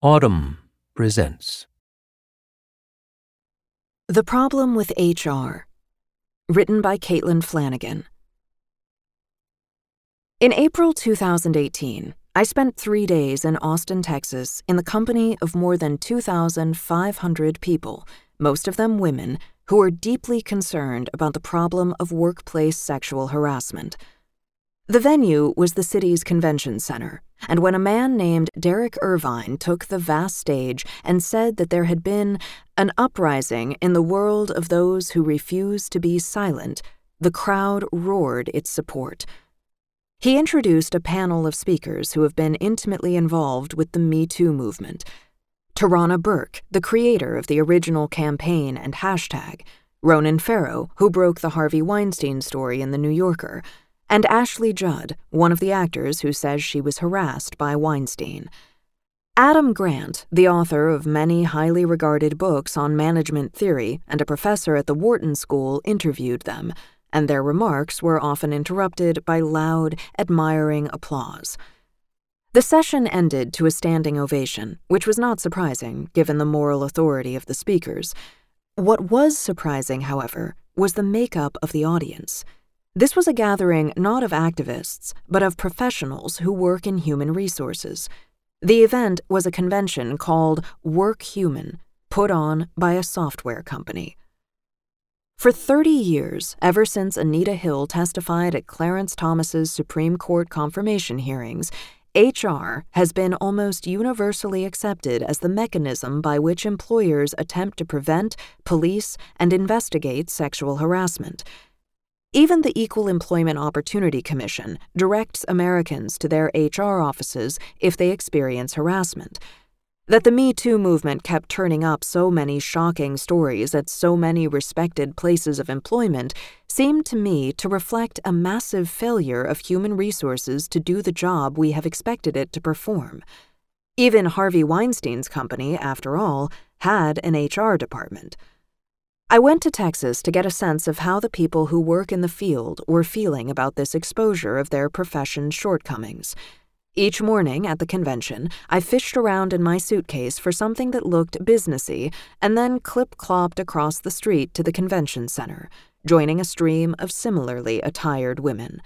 Audm presents The Problem with HR, written by Caitlin Flanagan. In April 2018, I spent three days in Austin, Texas, in the company of more than 2,500 people, most of them women, who are deeply concerned about the problem of workplace sexual harassment. The venue was the city's convention center, and when a man named Derek Irvine took the vast stage and said that there had been an uprising in the world of those who refuse to be silent, the crowd roared its support. He introduced a panel of speakers who have been intimately involved with the Me Too movement. Tarana Burke, the creator of the original campaign and hashtag, Ronan Farrow, who broke the Harvey Weinstein story in The New Yorker, and Ashley Judd, one of the actors who says she was harassed by Weinstein. Adam Grant, the author of many highly regarded books on management theory and a professor at the Wharton School, interviewed them, and their remarks were often interrupted by loud, admiring applause. The session ended to a standing ovation, which was not surprising given the moral authority of the speakers. What was surprising, however, was the makeup of the audience. This was a gathering not of activists, but of professionals who work in human resources. The event was a convention called WorkHuman, put on by a software company. For 30 years, ever since Anita Hill testified at Clarence Thomas's Supreme Court confirmation hearings, HR has been almost universally accepted as the mechanism by which employers attempt to prevent, police, and investigate sexual harassment. Even the Equal Employment Opportunity Commission directs Americans to their HR offices if they experience harassment. That the Me Too movement kept turning up so many shocking stories at so many respected places of employment seemed to me to reflect a massive failure of human resources to do the job we have expected it to perform. Even Harvey Weinstein's company, after all, had an HR department. I went to Texas to get a sense of how the people who work in the field were feeling about this exposure of their profession's shortcomings. Each morning at the convention, I fished around in my suitcase for something that looked businessy and then clip clopped across the street to the convention center, joining a stream of similarly attired women.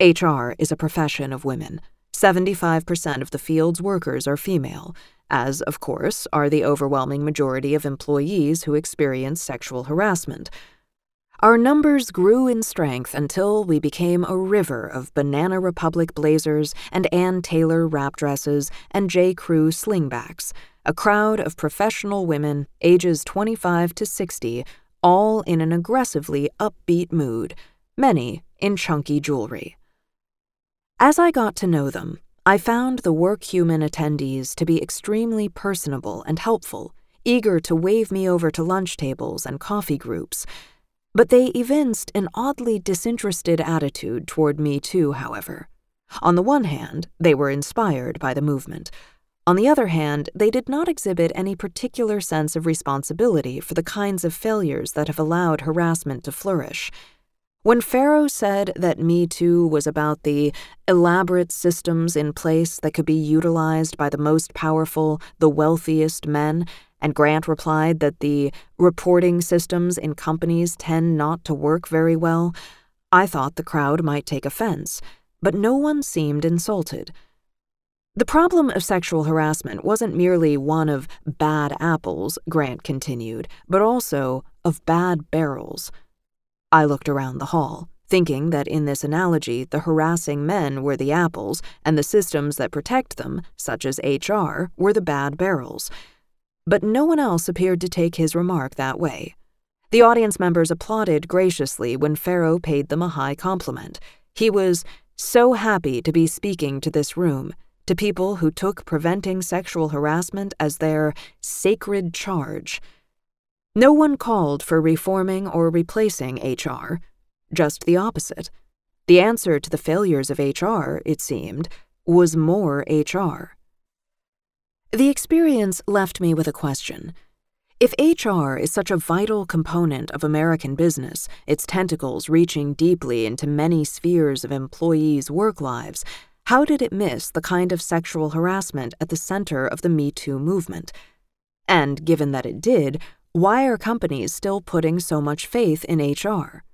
HR is a profession of women. 75% of the field's workers are female, as, of course, are the overwhelming majority of employees who experience sexual harassment. Our numbers grew in strength until we became a river of Banana Republic blazers and Ann Taylor wrap dresses and J. Crew slingbacks, a crowd of professional women ages 25 to 60, all in an aggressively upbeat mood, many in chunky jewelry. As I got to know them, I found the work human attendees to be extremely personable and helpful, eager to wave me over to lunch tables and coffee groups. But they evinced an oddly disinterested attitude toward me, too, however. On the one hand, they were inspired by the movement. On the other hand, they did not exhibit any particular sense of responsibility for the kinds of failures that have allowed harassment to flourish. When Farrow said that Me Too was about the elaborate systems in place that could be utilized by the most powerful, the wealthiest men, and Grant replied that the reporting systems in companies tend not to work very well, I thought the crowd might take offense, but no one seemed insulted. The problem of sexual harassment wasn't merely one of bad apples, Grant continued, but also of bad barrels. I looked around the hall, thinking that in this analogy the harassing men were the apples and the systems that protect them, such as HR, were the bad barrels. But no one else appeared to take his remark that way. The audience members applauded graciously when Farrow paid them a high compliment. He was so happy to be speaking to this room, to people who took preventing sexual harassment as their sacred charge. No one called for reforming or replacing HR, just the opposite. The answer to the failures of HR, it seemed, was more HR. The experience left me with a question. If HR is such a vital component of American business, its tentacles reaching deeply into many spheres of employees' work lives, How did it miss the kind of sexual harassment at the center of the Me Too movement? And given that it did, why are companies still putting so much faith in HR?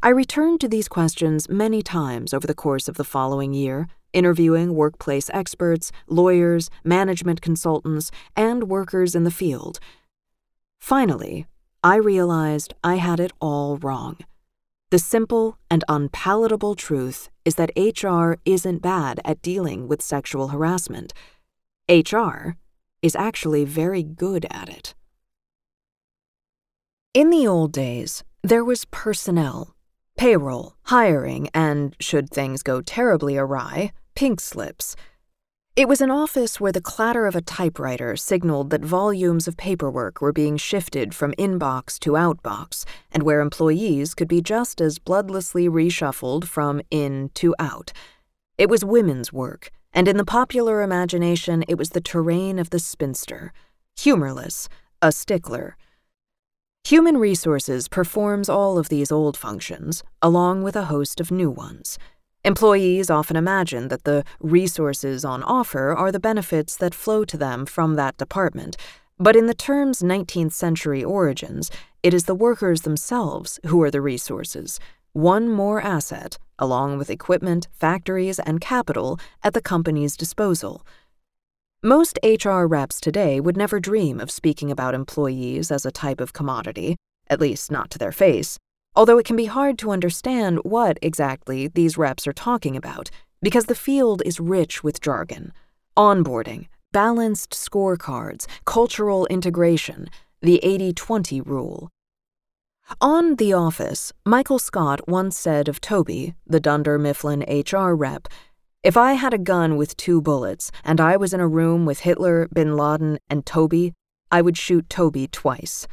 I returned to these questions many times over the course of the following year, interviewing workplace experts, lawyers, management consultants, and workers in the field. Finally, I realized I had it all wrong. The simple and unpalatable truth is that HR isn't bad at dealing with sexual harassment. HR is actually very good at it. In the old days, there was personnel, payroll, hiring, and, should things go terribly awry, pink slips. It was an office where the clatter of a typewriter signaled that volumes of paperwork were being shifted from inbox to outbox, and where employees could be just as bloodlessly reshuffled from in to out. It was women's work, and in the popular imagination, it was the terrain of the spinster. Humorless, a stickler. Human Resources performs all of these old functions, along with a host of new ones. Employees often imagine that the resources on offer are the benefits that flow to them from that department, but in the term's 19th century origins, it is the workers themselves who are the resources, one more asset, along with equipment, factories, and capital, at the company's disposal. Most HR reps today would never dream of speaking about employees as a type of commodity, at least not to their face although it can be hard to understand what exactly these reps are talking about because the field is rich with jargon onboarding, balanced scorecards, cultural integration, the 80 20 rule. On The Office, Michael Scott once said of Toby, the Dunder Mifflin HR rep, if I had a gun with two bullets and I was in a room with Hitler, Bin Laden, and Toby, I would shoot Toby twice.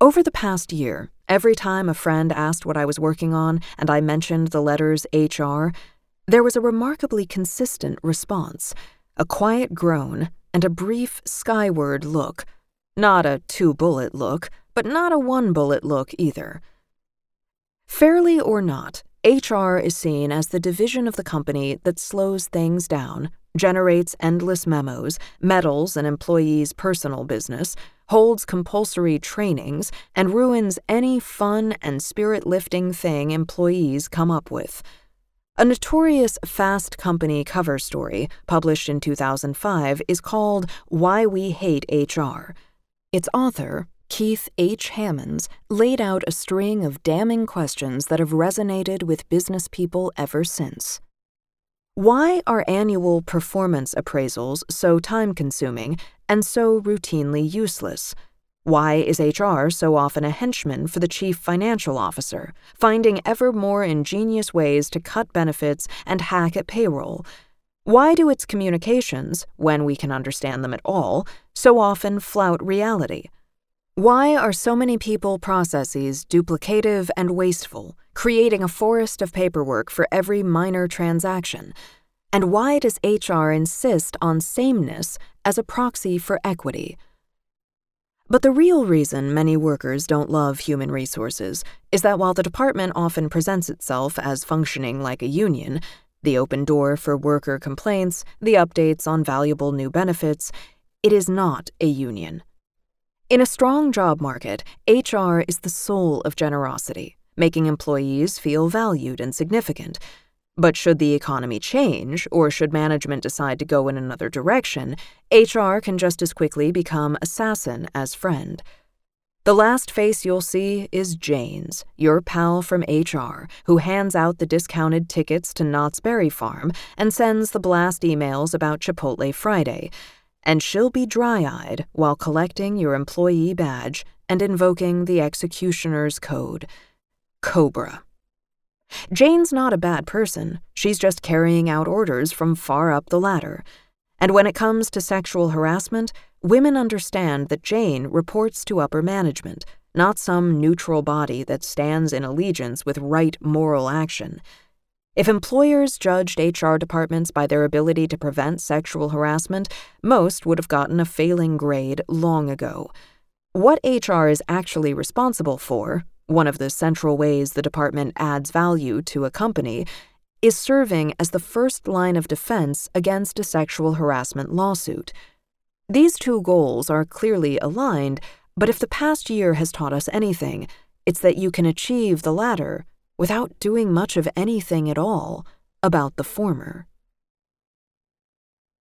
Over the past year, every time a friend asked what I was working on and I mentioned the letters HR, there was a remarkably consistent response a quiet groan and a brief skyward look. Not a two bullet look, but not a one bullet look either. Fairly or not, HR is seen as the division of the company that slows things down, generates endless memos, meddles an employee's personal business, holds compulsory trainings, and ruins any fun and spirit lifting thing employees come up with. A notorious Fast Company cover story, published in 2005, is called Why We Hate HR. Its author, Keith H. Hammonds, laid out a string of damning questions that have resonated with business people ever since. Why are annual performance appraisals so time consuming and so routinely useless? Why is HR so often a henchman for the chief financial officer, finding ever more ingenious ways to cut benefits and hack at payroll? Why do its communications, when we can understand them at all, so often flout reality? Why are so many people processes duplicative and wasteful, creating a forest of paperwork for every minor transaction? And why does HR insist on sameness as a proxy for equity? But the real reason many workers don't love human resources is that while the department often presents itself as functioning like a union, the open door for worker complaints, the updates on valuable new benefits, it is not a union. In a strong job market, HR is the soul of generosity, making employees feel valued and significant but should the economy change, or should management decide to go in another direction, HR can just as quickly become assassin as friend. The last face you'll see is Jane's, your pal from HR, who hands out the discounted tickets to Knott's Berry Farm and sends the blast emails about Chipotle Friday. And she'll be dry eyed while collecting your employee badge and invoking the executioner's code Cobra. Jane's not a bad person, she's just carrying out orders from far up the ladder. And when it comes to sexual harassment, women understand that Jane reports to upper management, not some neutral body that stands in allegiance with right moral action. If employers judged HR departments by their ability to prevent sexual harassment, most would have gotten a failing grade long ago. What HR is actually responsible for, one of the central ways the department adds value to a company is serving as the first line of defense against a sexual harassment lawsuit. These two goals are clearly aligned, but if the past year has taught us anything, it's that you can achieve the latter without doing much of anything at all about the former.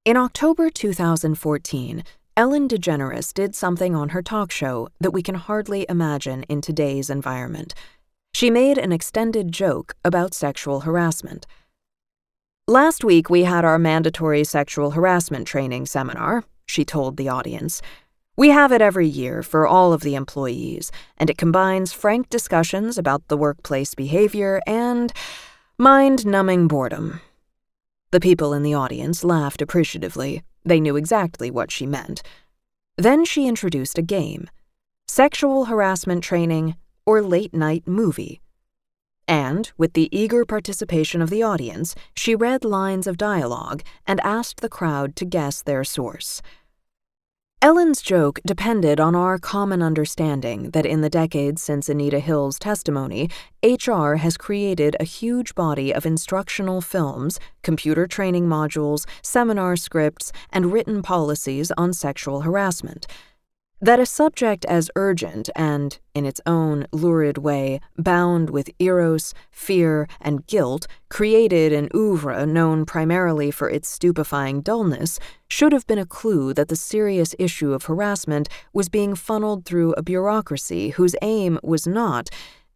In October 2014, Ellen DeGeneres did something on her talk show that we can hardly imagine in today's environment. She made an extended joke about sexual harassment. Last week, we had our mandatory sexual harassment training seminar, she told the audience. We have it every year for all of the employees, and it combines frank discussions about the workplace behavior and mind numbing boredom. The people in the audience laughed appreciatively. They knew exactly what she meant. Then she introduced a game sexual harassment training or late night movie. And, with the eager participation of the audience, she read lines of dialogue and asked the crowd to guess their source. Ellen's joke depended on our common understanding that in the decades since Anita Hill's testimony, HR has created a huge body of instructional films, computer training modules, seminar scripts, and written policies on sexual harassment that a subject as urgent and, in its own lurid way, bound with eros, fear, and guilt, created an oeuvre known primarily for its stupefying dullness, should have been a clue that the serious issue of harassment was being funneled through a bureaucracy whose aim was not,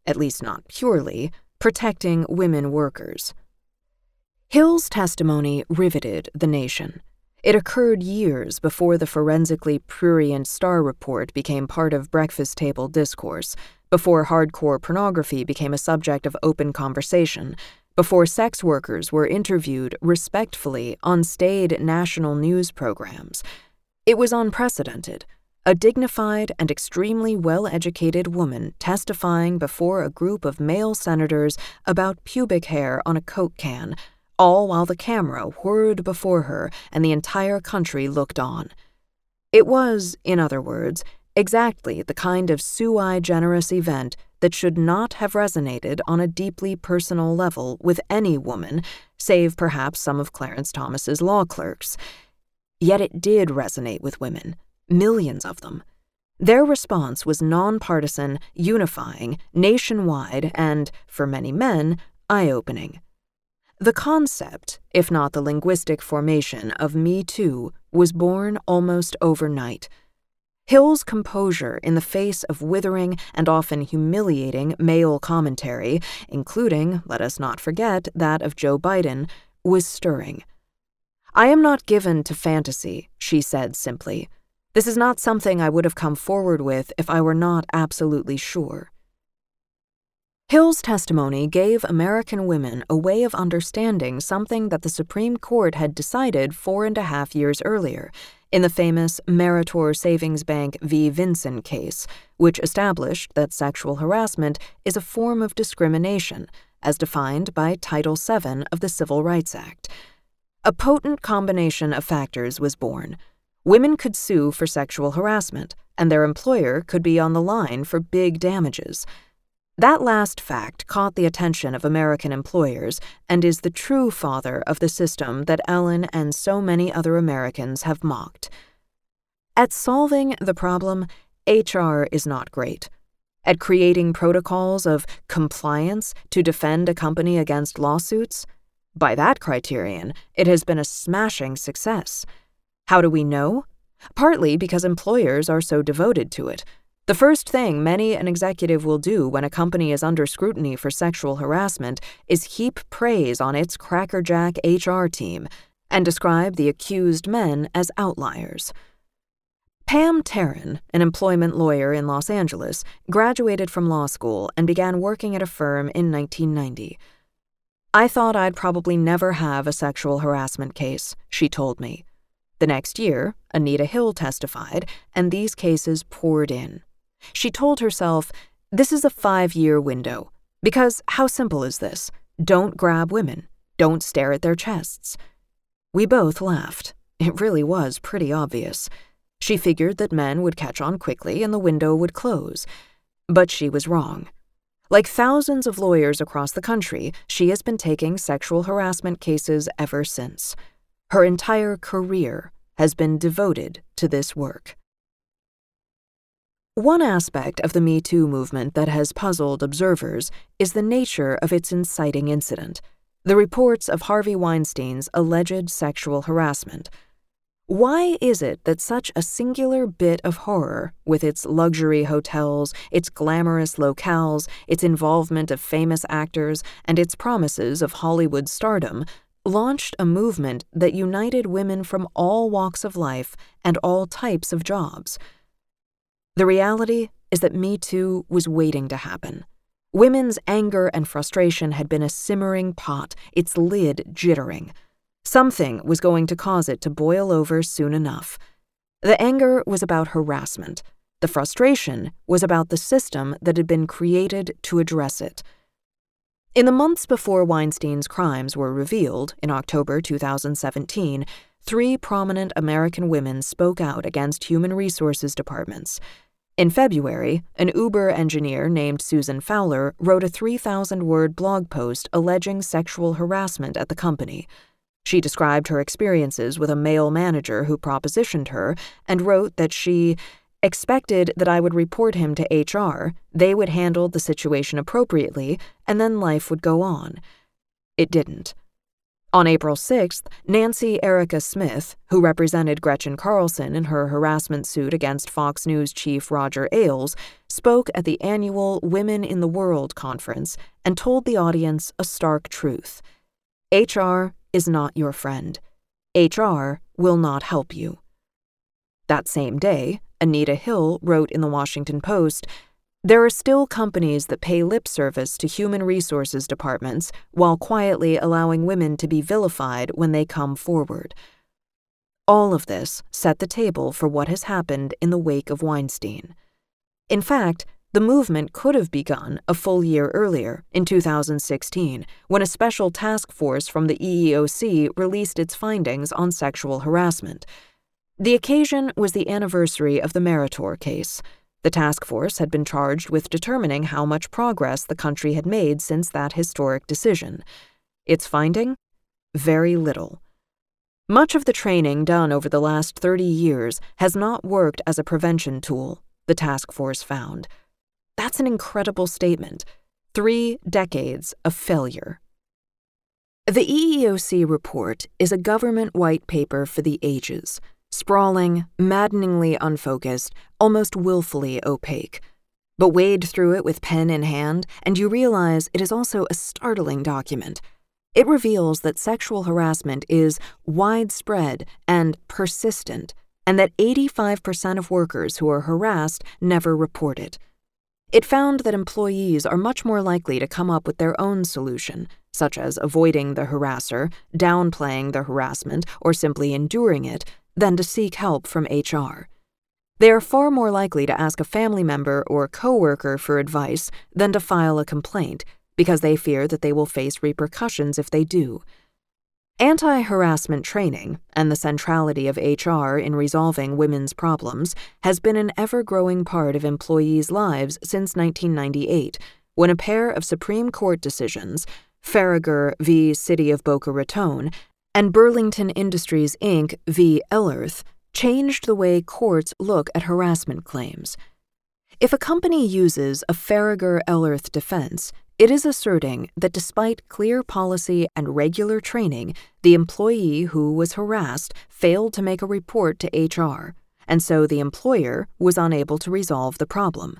at least not purely, protecting women workers. Hill's testimony riveted the nation. It occurred years before the forensically prurient Starr report became part of breakfast table discourse, before hardcore pornography became a subject of open conversation, before sex workers were interviewed respectfully on staid national news programs. It was unprecedented. A dignified and extremely well educated woman testifying before a group of male senators about pubic hair on a Coke can all while the camera whirred before her and the entire country looked on. It was, in other words, exactly the kind of sui generis event that should not have resonated on a deeply personal level with any woman, save perhaps some of Clarence Thomas's law clerks. Yet it did resonate with women, millions of them. Their response was nonpartisan, unifying, nationwide, and, for many men, eye opening. The concept, if not the linguistic formation, of Me Too was born almost overnight. Hill's composure in the face of withering and often humiliating male commentary, including, let us not forget, that of Joe Biden, was stirring. I am not given to fantasy, she said simply. This is not something I would have come forward with if I were not absolutely sure. Hill's testimony gave American women a way of understanding something that the Supreme Court had decided four and a half years earlier in the famous Meritor Savings Bank v. Vinson case, which established that sexual harassment is a form of discrimination, as defined by Title VII of the Civil Rights Act. A potent combination of factors was born. Women could sue for sexual harassment, and their employer could be on the line for big damages. That last fact caught the attention of American employers and is the true father of the system that Ellen and so many other Americans have mocked. At solving the problem, HR is not great. At creating protocols of compliance to defend a company against lawsuits, by that criterion, it has been a smashing success. How do we know? Partly because employers are so devoted to it. The first thing many an executive will do when a company is under scrutiny for sexual harassment is heap praise on its crackerjack HR team and describe the accused men as outliers. Pam Taryn, an employment lawyer in Los Angeles, graduated from law school and began working at a firm in 1990. I thought I'd probably never have a sexual harassment case, she told me. The next year, Anita Hill testified, and these cases poured in. She told herself, This is a five year window. Because how simple is this? Don't grab women. Don't stare at their chests. We both laughed. It really was pretty obvious. She figured that men would catch on quickly and the window would close. But she was wrong. Like thousands of lawyers across the country, she has been taking sexual harassment cases ever since. Her entire career has been devoted to this work. One aspect of the Me Too movement that has puzzled observers is the nature of its inciting incident the reports of Harvey Weinstein's alleged sexual harassment. Why is it that such a singular bit of horror, with its luxury hotels, its glamorous locales, its involvement of famous actors, and its promises of Hollywood stardom, launched a movement that united women from all walks of life and all types of jobs? The reality is that Me Too was waiting to happen. Women's anger and frustration had been a simmering pot, its lid jittering. Something was going to cause it to boil over soon enough. The anger was about harassment. The frustration was about the system that had been created to address it. In the months before Weinstein's crimes were revealed, in October 2017, three prominent American women spoke out against human resources departments. In February, an Uber engineer named Susan Fowler wrote a 3,000 word blog post alleging sexual harassment at the company. She described her experiences with a male manager who propositioned her and wrote that she expected that I would report him to HR, they would handle the situation appropriately, and then life would go on. It didn't. On April 6th, Nancy Erica Smith, who represented Gretchen Carlson in her harassment suit against Fox News chief Roger Ailes, spoke at the annual Women in the World conference and told the audience a stark truth HR is not your friend. HR will not help you. That same day, Anita Hill wrote in the Washington Post there are still companies that pay lip service to human resources departments while quietly allowing women to be vilified when they come forward. All of this set the table for what has happened in the wake of Weinstein. In fact, the movement could have begun a full year earlier, in 2016, when a special task force from the EEOC released its findings on sexual harassment. The occasion was the anniversary of the Meritor case. The task force had been charged with determining how much progress the country had made since that historic decision. Its finding? Very little. Much of the training done over the last 30 years has not worked as a prevention tool, the task force found. That's an incredible statement. Three decades of failure. The EEOC report is a government white paper for the ages sprawling, maddeningly unfocused, almost willfully opaque. But wade through it with pen in hand, and you realize it is also a startling document. It reveals that sexual harassment is widespread and persistent, and that 85% of workers who are harassed never report it. It found that employees are much more likely to come up with their own solution, such as avoiding the harasser, downplaying the harassment, or simply enduring it, than to seek help from HR. They are far more likely to ask a family member or coworker for advice than to file a complaint because they fear that they will face repercussions if they do. Anti harassment training and the centrality of HR in resolving women's problems has been an ever growing part of employees' lives since 1998, when a pair of Supreme Court decisions, Faragher v. City of Boca Raton and Burlington Industries Inc. v. Ellerth changed the way courts look at harassment claims. If a company uses a Faragher Ellerth defense, it is asserting that despite clear policy and regular training, the employee who was harassed failed to make a report to HR, and so the employer was unable to resolve the problem.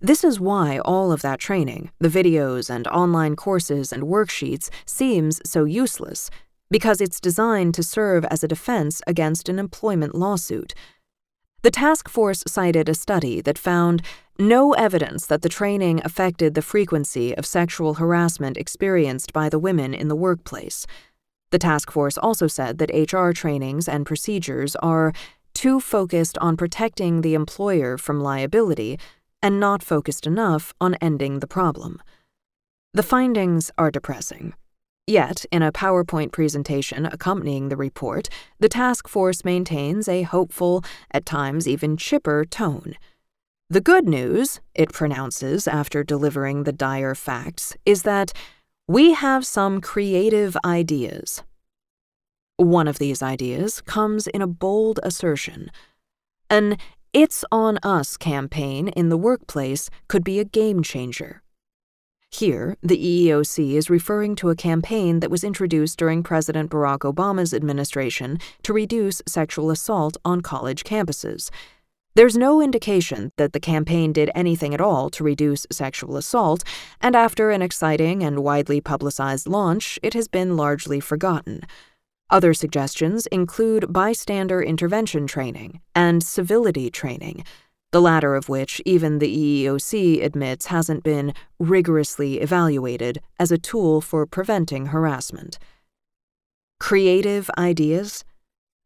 This is why all of that training, the videos and online courses and worksheets, seems so useless because it's designed to serve as a defense against an employment lawsuit. The task force cited a study that found no evidence that the training affected the frequency of sexual harassment experienced by the women in the workplace. The task force also said that HR trainings and procedures are too focused on protecting the employer from liability and not focused enough on ending the problem. The findings are depressing. Yet, in a PowerPoint presentation accompanying the report, the task force maintains a hopeful, at times even chipper, tone. The good news, it pronounces after delivering the dire facts, is that we have some creative ideas. One of these ideas comes in a bold assertion. An It's on Us campaign in the workplace could be a game changer. Here, the EEOC is referring to a campaign that was introduced during President Barack Obama's administration to reduce sexual assault on college campuses. There's no indication that the campaign did anything at all to reduce sexual assault, and after an exciting and widely publicized launch, it has been largely forgotten. Other suggestions include bystander intervention training and civility training, the latter of which even the EEOC admits hasn't been rigorously evaluated as a tool for preventing harassment. Creative ideas?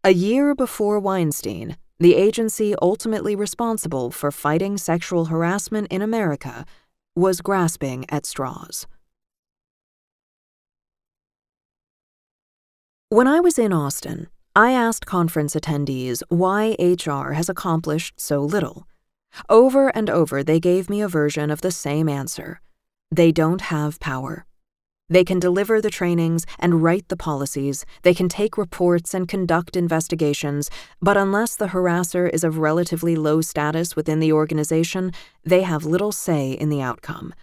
A year before Weinstein, the agency ultimately responsible for fighting sexual harassment in America was grasping at straws. When I was in Austin, I asked conference attendees why HR has accomplished so little. Over and over, they gave me a version of the same answer they don't have power. They can deliver the trainings and write the policies, they can take reports and conduct investigations, but unless the harasser is of relatively low status within the organization, they have little say in the outcome.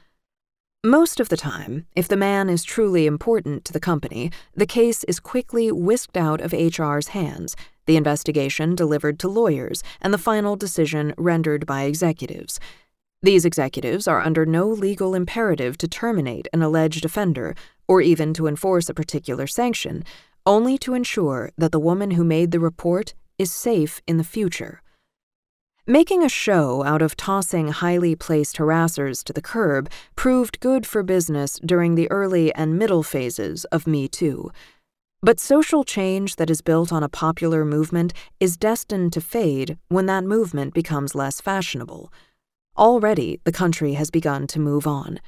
Most of the time, if the man is truly important to the company, the case is quickly whisked out of HR's hands, the investigation delivered to lawyers, and the final decision rendered by executives. These executives are under no legal imperative to terminate an alleged offender or even to enforce a particular sanction, only to ensure that the woman who made the report is safe in the future. Making a show out of tossing highly placed harassers to the curb proved good for business during the early and middle phases of Me Too. But social change that is built on a popular movement is destined to fade when that movement becomes less fashionable. Already, the country has begun to move on.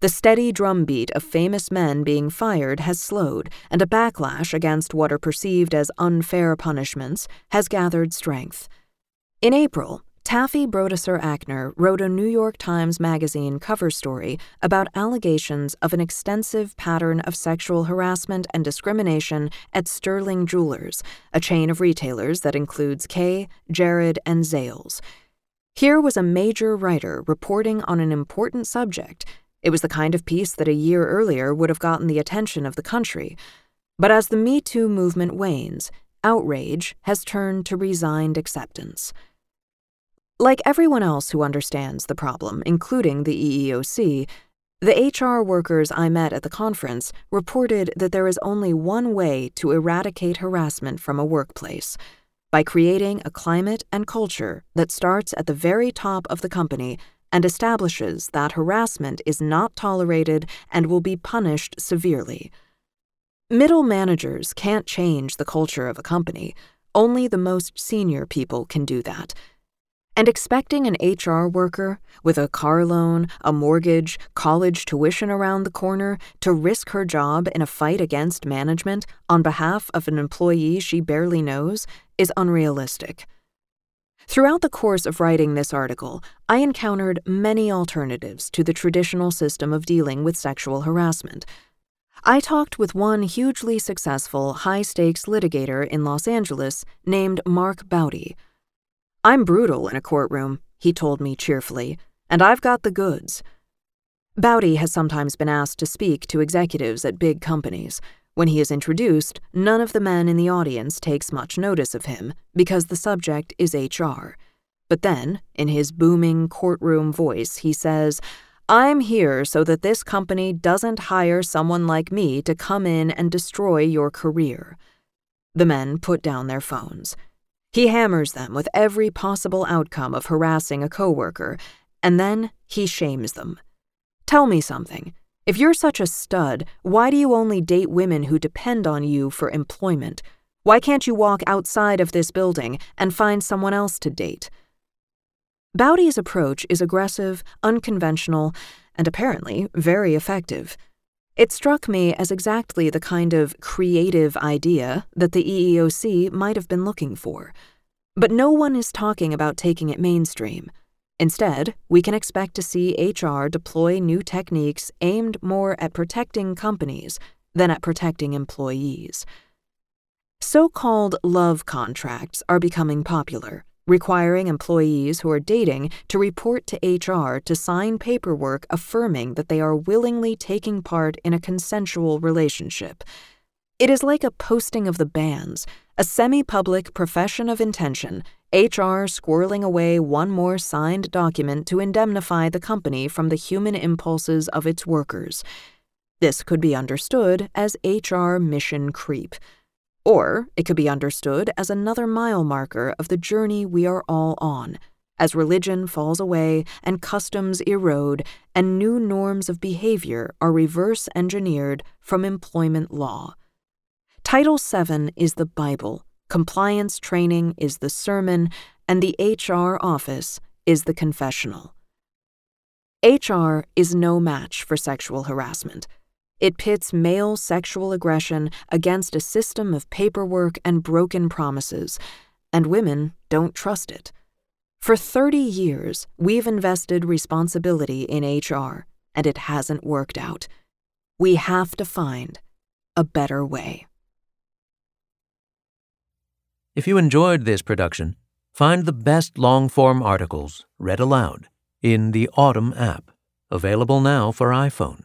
The steady drumbeat of famous men being fired has slowed, and a backlash against what are perceived as unfair punishments has gathered strength. In April, Taffy Brodesser Akner wrote a New York Times Magazine cover story about allegations of an extensive pattern of sexual harassment and discrimination at Sterling Jewelers, a chain of retailers that includes Kay, Jared, and Zales. Here was a major writer reporting on an important subject. It was the kind of piece that a year earlier would have gotten the attention of the country. But as the Me Too movement wanes, outrage has turned to resigned acceptance. Like everyone else who understands the problem, including the EEOC, the HR workers I met at the conference reported that there is only one way to eradicate harassment from a workplace by creating a climate and culture that starts at the very top of the company and establishes that harassment is not tolerated and will be punished severely. Middle managers can't change the culture of a company, only the most senior people can do that. And expecting an HR worker with a car loan, a mortgage, college tuition around the corner to risk her job in a fight against management on behalf of an employee she barely knows is unrealistic. Throughout the course of writing this article, I encountered many alternatives to the traditional system of dealing with sexual harassment. I talked with one hugely successful high stakes litigator in Los Angeles named Mark Baute. I'm brutal in a courtroom, he told me cheerfully, and I've got the goods. Baute has sometimes been asked to speak to executives at big companies. When he is introduced, none of the men in the audience takes much notice of him because the subject is HR. But then, in his booming courtroom voice, he says, I'm here so that this company doesn't hire someone like me to come in and destroy your career. The men put down their phones. He hammers them with every possible outcome of harassing a coworker, and then he shames them. Tell me something. If you're such a stud, why do you only date women who depend on you for employment? Why can't you walk outside of this building and find someone else to date? Baute's approach is aggressive, unconventional, and apparently very effective. It struck me as exactly the kind of creative idea that the EEOC might have been looking for. But no one is talking about taking it mainstream. Instead, we can expect to see HR deploy new techniques aimed more at protecting companies than at protecting employees. So called love contracts are becoming popular, requiring employees who are dating to report to HR to sign paperwork affirming that they are willingly taking part in a consensual relationship. It is like a posting of the banns, a semi public profession of intention, HR squirreling away one more signed document to indemnify the company from the human impulses of its workers. This could be understood as HR mission creep. Or it could be understood as another mile marker of the journey we are all on, as religion falls away and customs erode and new norms of behavior are reverse engineered from employment law. Title VII is the Bible, compliance training is the sermon, and the HR office is the confessional. HR is no match for sexual harassment. It pits male sexual aggression against a system of paperwork and broken promises, and women don't trust it. For 30 years, we've invested responsibility in HR, and it hasn't worked out. We have to find a better way. If you enjoyed this production, find the best long form articles read aloud in the Audm app, available now for iPhone.